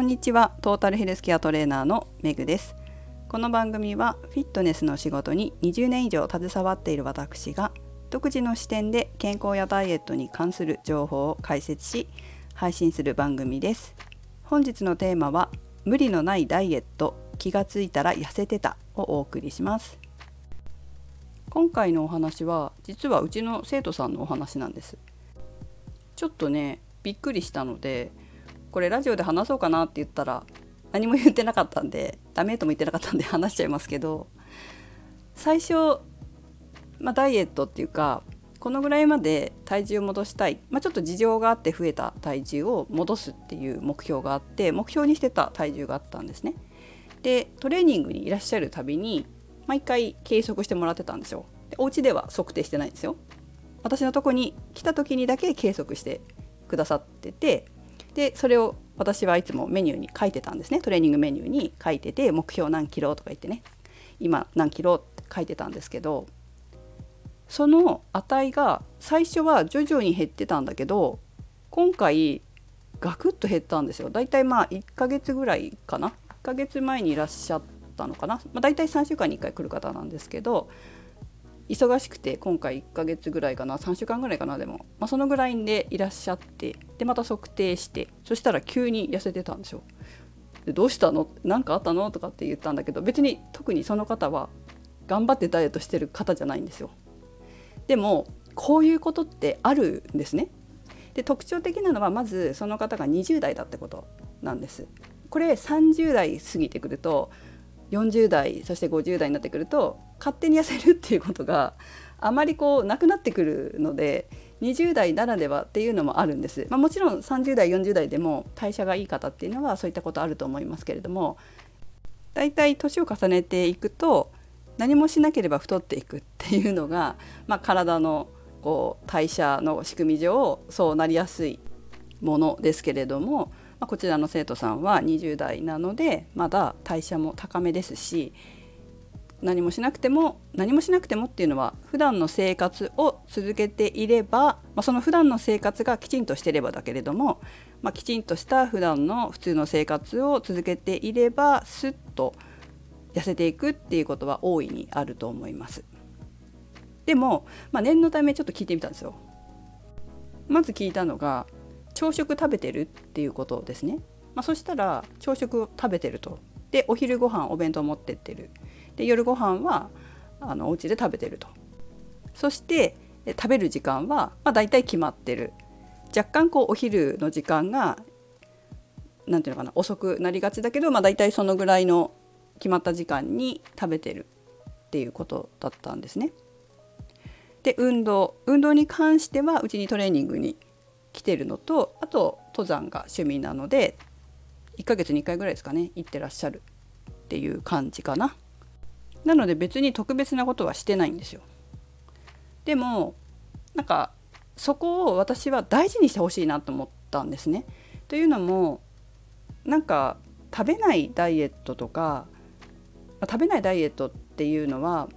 こんにちは。トータルヘルスケアトレーナーのメグです。この番組はフィットネスの仕事に20年以上携わっている私が独自の視点で健康やダイエットに関する情報を解説し配信する番組です。本日のテーマは無理のないダイエット気がついたら痩せてたをお送りします。今回のお話は実はうちの生徒さんのお話なんです。ちょっとねびっくりしたのでこれラジオで話そうかなって言ったら何も言ってなかったんでダメとも言ってなかったんで話しちゃいますけど最初、まあ、ダイエットっていうかこのぐらいまで体重を戻したい、まあ、ちょっと事情があって増えた体重を戻すっていう目標があって目標にしてた体重があったんですね。でトレーニングにいらっしゃるたびに毎回計測してもらってたんですよ。でお家では測定してないんですよ。私のとこに来た時にだけ計測してくださっててでそれを私はいつもメニューに書いてたんですね。トレーニングメニューに書いてて目標何キロとか言ってね。今何キロって書いてたんですけどその値が最初は徐々に減ってたんだけど今回ガクッと減ったんですよ。だいたいまあ1ヶ月ぐらいかな。1ヶ月前にいらっしゃったのかな、まあ、だいたい3週間に1回来る方なんですけど忙しくて今回1ヶ月ぐらいかな3週間ぐらいかなでも、まあ、そのぐらいでいらっしゃってでまた測定してそしたら急に痩せてたんですよ。でどうしたの？何かあったの？とかって言ったんだけど別に特にその方は頑張ってダイエットしてる方じゃないんですよ。でもこういうことってあるんですね。で特徴的なのはまずその方が20代だってことなんです。これ30代過ぎてくると40代そして50代になってくると勝手に痩せるっていうことがあまりこうなくなってくるので20代ならではっていうのもあるんです、まあ、もちろん30代40代でも代謝がいい方っていうのはそういったことあると思いますけれどもだいたい年を重ねていくと何もしなければ太っていくっていうのが、まあ、体のこう代謝の仕組み上そうなりやすいものですけれども、まあ、こちらの生徒さんは20代なのでまだ代謝も高めですし何もしなくても何もしなくてもっていうのは普段の生活を続けていれば、まあ、その普段の生活がきちんとしてればだけれども、まあ、きちんとした普段の普通の生活を続けていればすっと痩せていくっていうことは大いにあると思います。でも、まあ、念のためちょっと聞いてみたんですよ。まず聞いたのが朝食食べてるっていうことですね、まあ、そしたら朝食を食べてると。でお昼ご飯お弁当持ってってる。で夜ご飯はあのお家で食べてると。そして食べる時間は、まあ、大体決まってる。若干こうお昼の時間が何ていうのかな遅くなりがちだけど、まあ、大体そのぐらいの決まった時間に食べてるっていうことだったんですね。で運動。運動に関してはうちにトレーニングに来てるのとあと登山が趣味なので1ヶ月に1回ぐらいですかね行ってらっしゃるっていう感じかな。なので別に特別なことはしてないんですよ。でもなんかそこを私は大事にしてほしいなと思ったんですね。というのもなんか食べないダイエットとか食べないダイエットっていうのは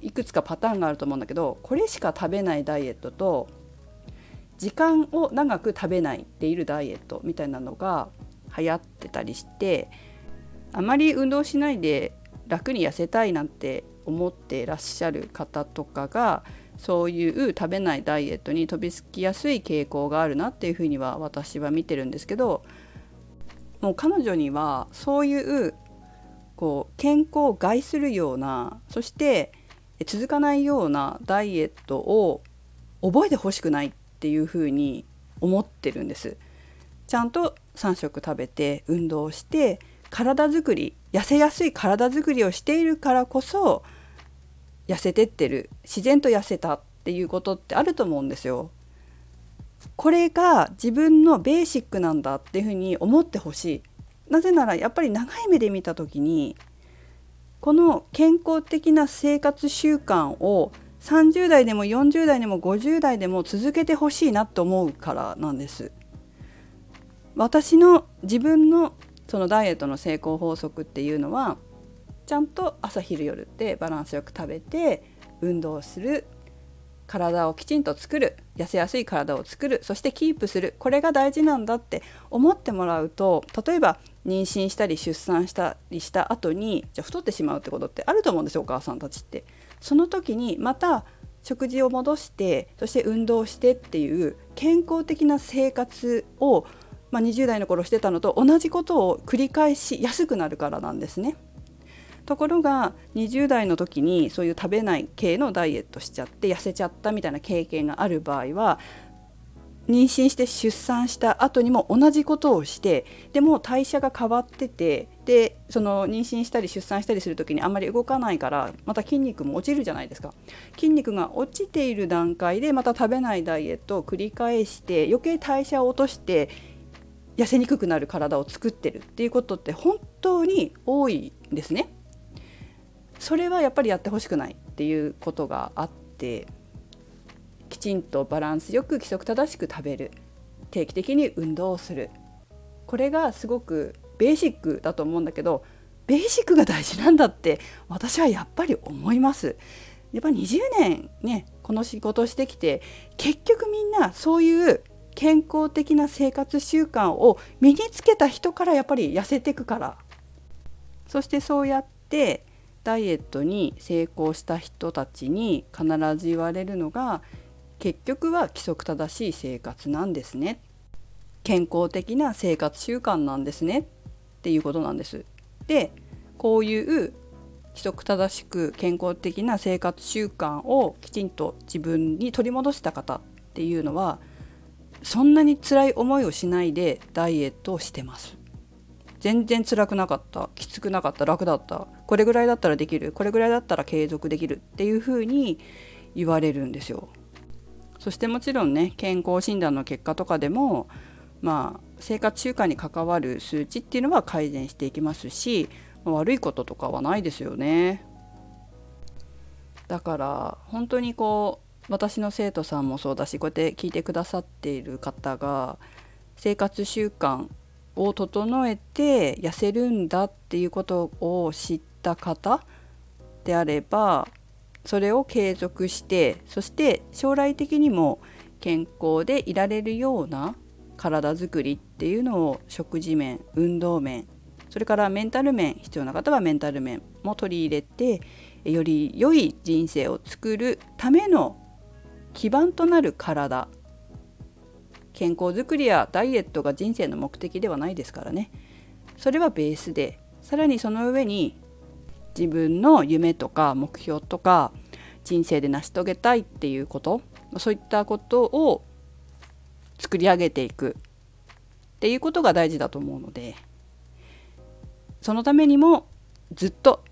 いくつかパターンがあると思うんだけどこれしか食べないダイエットと時間を長く食べないでいるダイエットみたいなのが流行ってたりしてあまり運動しないで楽に痩せたいなんて思ってらっしゃる方とかがそういう食べないダイエットに飛びつきやすい傾向があるなっていうふうには私は見てるんですけどもう彼女にはそういうこう健康を害するようなそして続かないようなダイエットを覚えてほしくないていうふに思ってるんです。ちゃんと3食食べて運動して体づくり痩せやすい体づくりをしているからこそ痩せてってる自然と痩せたっていうことってあると思うんですよ。これが自分のベーシックなんだっていうふうに思ってほしい。なぜならやっぱり長い目で見た時にこの健康的な生活習慣を30代でも40代でも50代でも続けてほしいなと思うからなんです。私の自分のそのダイエットの成功法則っていうのはちゃんと朝昼夜でバランスよく食べて運動する体をきちんと作る痩せやすい体を作るそしてキープするこれが大事なんだって思ってもらうと例えば妊娠したり出産したりした後にじゃ太ってしまうってことってあると思うんですよお母さんたちって。その時にまた食事を戻してそして運動してっていう健康的な生活を、まあ、20代の頃してたのと同じことを繰り返しやすくなるからなんですね。ところが20代の時にそういう食べない系のダイエットしちゃって痩せちゃったみたいな経験がある場合は妊娠して出産した後にも同じことをしてでも代謝が変わっててでその妊娠したり出産したりする時にあんまり動かないからまた筋肉も落ちるじゃないですか筋肉が落ちている段階でまた食べないダイエットを繰り返して余計代謝を落として痩せにくくなる体を作ってるっていうことって本当に多いんですね。それはやっぱりやってほしくないっていうことがあってきちんとバランスよく規則正しく食べる。定期的に運動をする。これがすごくベーシックだと思うんだけどベーシックが大事なんだって私はやっぱり思います。やっぱ20年ねこの仕事してきて結局みんなそういう健康的な生活習慣を身につけた人からやっぱり痩せていくから。そしてそうやってダイエットに成功した人たちに必ず言われるのが結局は規則正しい生活なんですね。健康的な生活習慣なんですね。っていうことなんです。でこういう規則正しく健康的な生活習慣をきちんと自分に取り戻した方っていうのはそんなに辛い思いをしないでダイエットをしてます。全然辛くなかった。きつくなかった。楽だった。これぐらいだったらできる。これぐらいだったら継続できる。っていうふうに言われるんですよ。そしてもちろんね健康診断の結果とかでもまあ生活習慣に関わる数値っていうのは改善していきますし悪いこととかはないですよね。だから本当にこう私の生徒さんもそうだしこうやって聞いてくださっている方が生活習慣を整えて痩せるんだっていうことを知った方であればそれを継続してそして将来的にも健康でいられるような体づくりっていうのを食事面運動面それからメンタル面必要な方はメンタル面も取り入れてより良い人生を作るための基盤となる体。健康づくりやダイエットが人生の目的ではないですからね。それはベースでさらにその上に自分の夢とか目標とか人生で成し遂げたいっていうことそういったことを作り上げていくっていうことが大事だと思うのでそのためにもずっと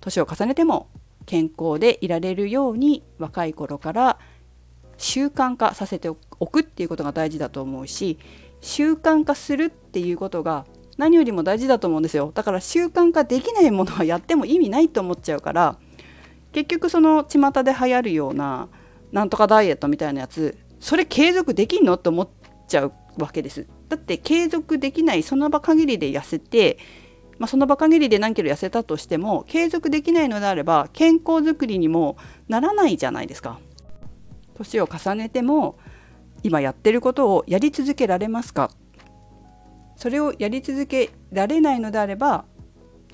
年を重ねても健康でいられるように若い頃から習慣化させておくっていうことが大事だと思うし習慣化するっていうことが何よりも大事だと思うんですよ。だから習慣化できないものはやっても意味ないと思っちゃうから結局その巷で流行るようななんとかダイエットみたいなやつそれ継続できんのって思っちゃうわけです。だって継続できないその場限りで痩せて、まあ、その場限りで何キロ痩せたとしても継続できないのであれば健康づくりにもならないじゃないですか。年を重ねても今やってることをやり続けられますか？それをやり続けられないのであれば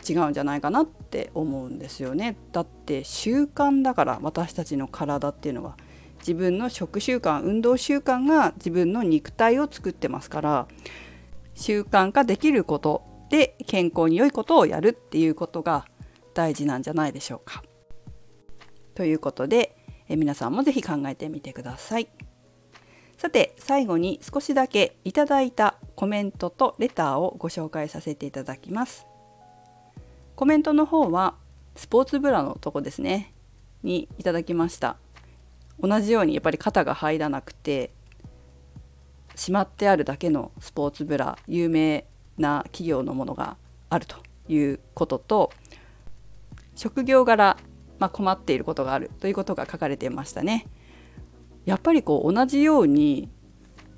違うんじゃないかなって思うんですよねだって習慣だから私たちの体っていうのは自分の食習慣運動習慣が自分の肉体を作ってますから習慣化できることで健康に良いことをやるっていうことが大事なんじゃないでしょうか。ということでえ皆さんも是非考えてみてください。さて最後に少しだけいただいたコメントとレターをご紹介させていただきます。コメントの方はスポーツブラのとこですねにいただきました。同じようにやっぱり肩が入らなくてしまってあるだけのスポーツブラ有名な企業のものがあるということと職業柄、まあ、困っていることがあるということが書かれていましたね。やっぱりこう同じように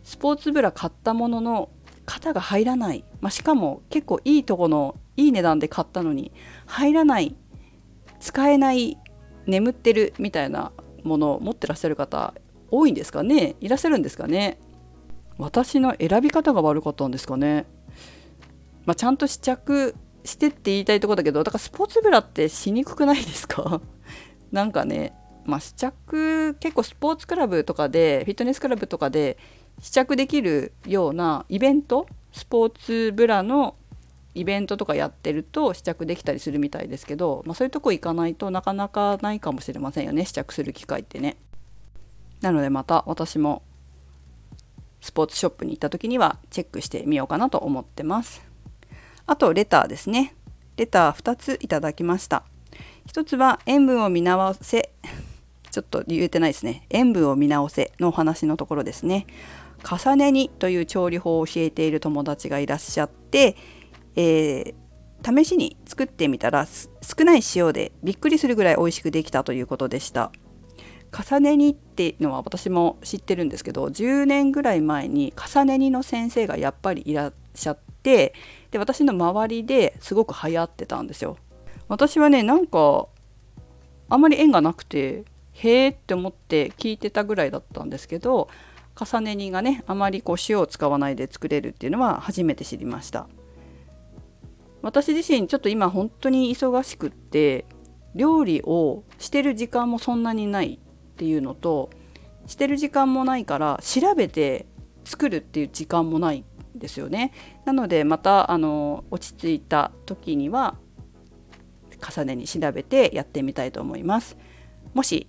スポーツブラ買ったものの肩が入らない、まあ、しかも結構いいとこのいい値段で買ったのに入らない使えない眠ってるみたいなものを持ってらっしゃる方多いんですかね？いらっしゃるんですかね？私の選び方が悪かったんですかね、まあ、ちゃんと試着してって言いたいとこだけどだからスポーツブラってしにくくないですか？なんかねまあ、試着結構スポーツクラブとかでフィットネスクラブとかで試着できるようなイベントスポーツブラのイベントとかやってると試着できたりするみたいですけど、まあ、そういうとこ行かないとなかなかないかもしれませんよね試着する機会ってね。なのでまた私もスポーツショップに行った時にはチェックしてみようかなと思ってます。あとレターですね。レター2ついただきました。1つは塩分を見直せ ちょっと言えてないですね塩分を見直せのお話のところですね重ね煮という調理法を教えている友達がいらっしゃって、えー、試しに作ってみたら少ない塩でびっくりするぐらい美味しくできたということでした。重ね煮っていうのは私も知ってるんですけど10年ぐらい前に重ね煮の先生がやっぱりいらっしゃってで私の周りですごく流行ってたんですよ。私はねなんかあんまり縁がなくてへえって思って聞いてたぐらいだったんですけど重ね煮がねあまりこう塩を使わないで作れるっていうのは初めて知りました。私自身ちょっと今本当に忙しくって料理をしてる時間もそんなにないっていうのとしてる時間もないから調べて作るっていう時間もないんですよね。なのでまたあの落ち着いた時には重ねに調べてやってみたいと思います。もし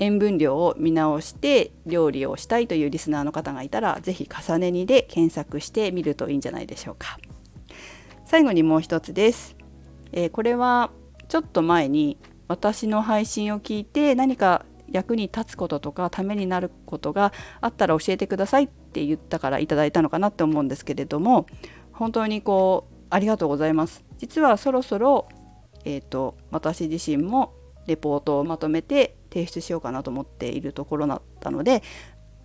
塩分量を見直して料理をしたいというリスナーの方がいたら是非重ね煮で検索してみるといいんじゃないでしょうか。最後にもう一つです、えー、これはちょっと前に私の配信を聞いて何か役に立つこととかためになることがあったら教えてくださいって言ったからいただいたのかなって思うんですけれども本当にこうありがとうございます。実はそろそろえーと、私自身もレポートをまとめて提出しようかなと思っているところだったので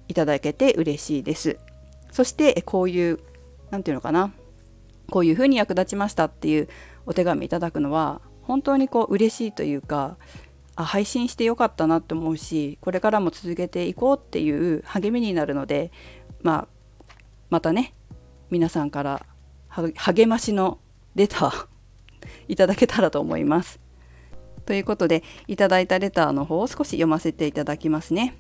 いただけて嬉しいです。そしてこういう何て言うのかなこういうふうに役立ちましたっていうお手紙いただくのは本当にこう嬉しいというかあ配信してよかったなって思うしこれからも続けていこうっていう励みになるので、まあ、またね皆さんから励ましのレター いただけたらと思います。ということでいただいたレターの方を少し読ませていただきますね。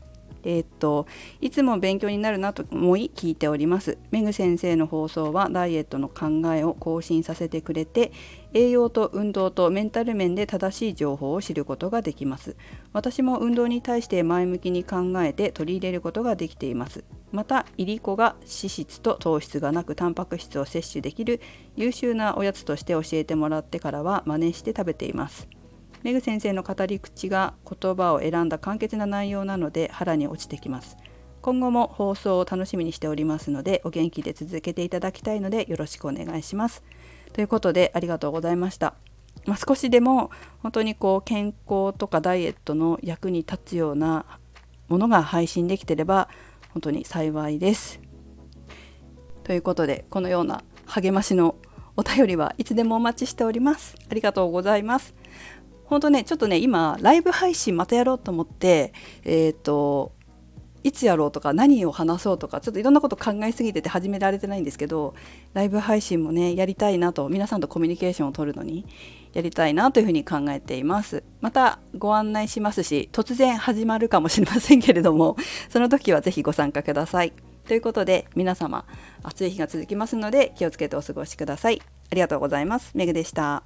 えー、っといつも勉強になるなと思い聞いております。メグ先生の放送はダイエットの考えを更新させてくれて栄養と運動とメンタル面で正しい情報を知ることができます。私も運動に対して前向きに考えて取り入れることができています。またいりこが脂質と糖質がなくタンパク質を摂取できる優秀なおやつとして教えてもらってからは真似して食べています。メグ先生の語り口が言葉を選んだ簡潔な内容なので腹に落ちてきます今後も放送を楽しみにしておりますのでお元気で続けていただきたいのでよろしくお願いしますということでありがとうございましたまあ、少しでも本当にこう健康とかダイエットの役に立つようなものが配信できてれば本当に幸いです。ということでこのような励ましのお便りはいつでもお待ちしております。ありがとうございます。本当ねちょっとね今ライブ配信またやろうと思ってえっ、ー、といつやろうとか何を話そうとかちょっといろんなこと考えすぎてて始められてないんですけどライブ配信もねやりたいなと皆さんとコミュニケーションを取るのにやりたいなというふうに考えています。またご案内しますし突然始まるかもしれませんけれどもその時は是非ご参加ください。ということで皆様暑い日が続きますので気をつけてお過ごしください。ありがとうございます。メグでした。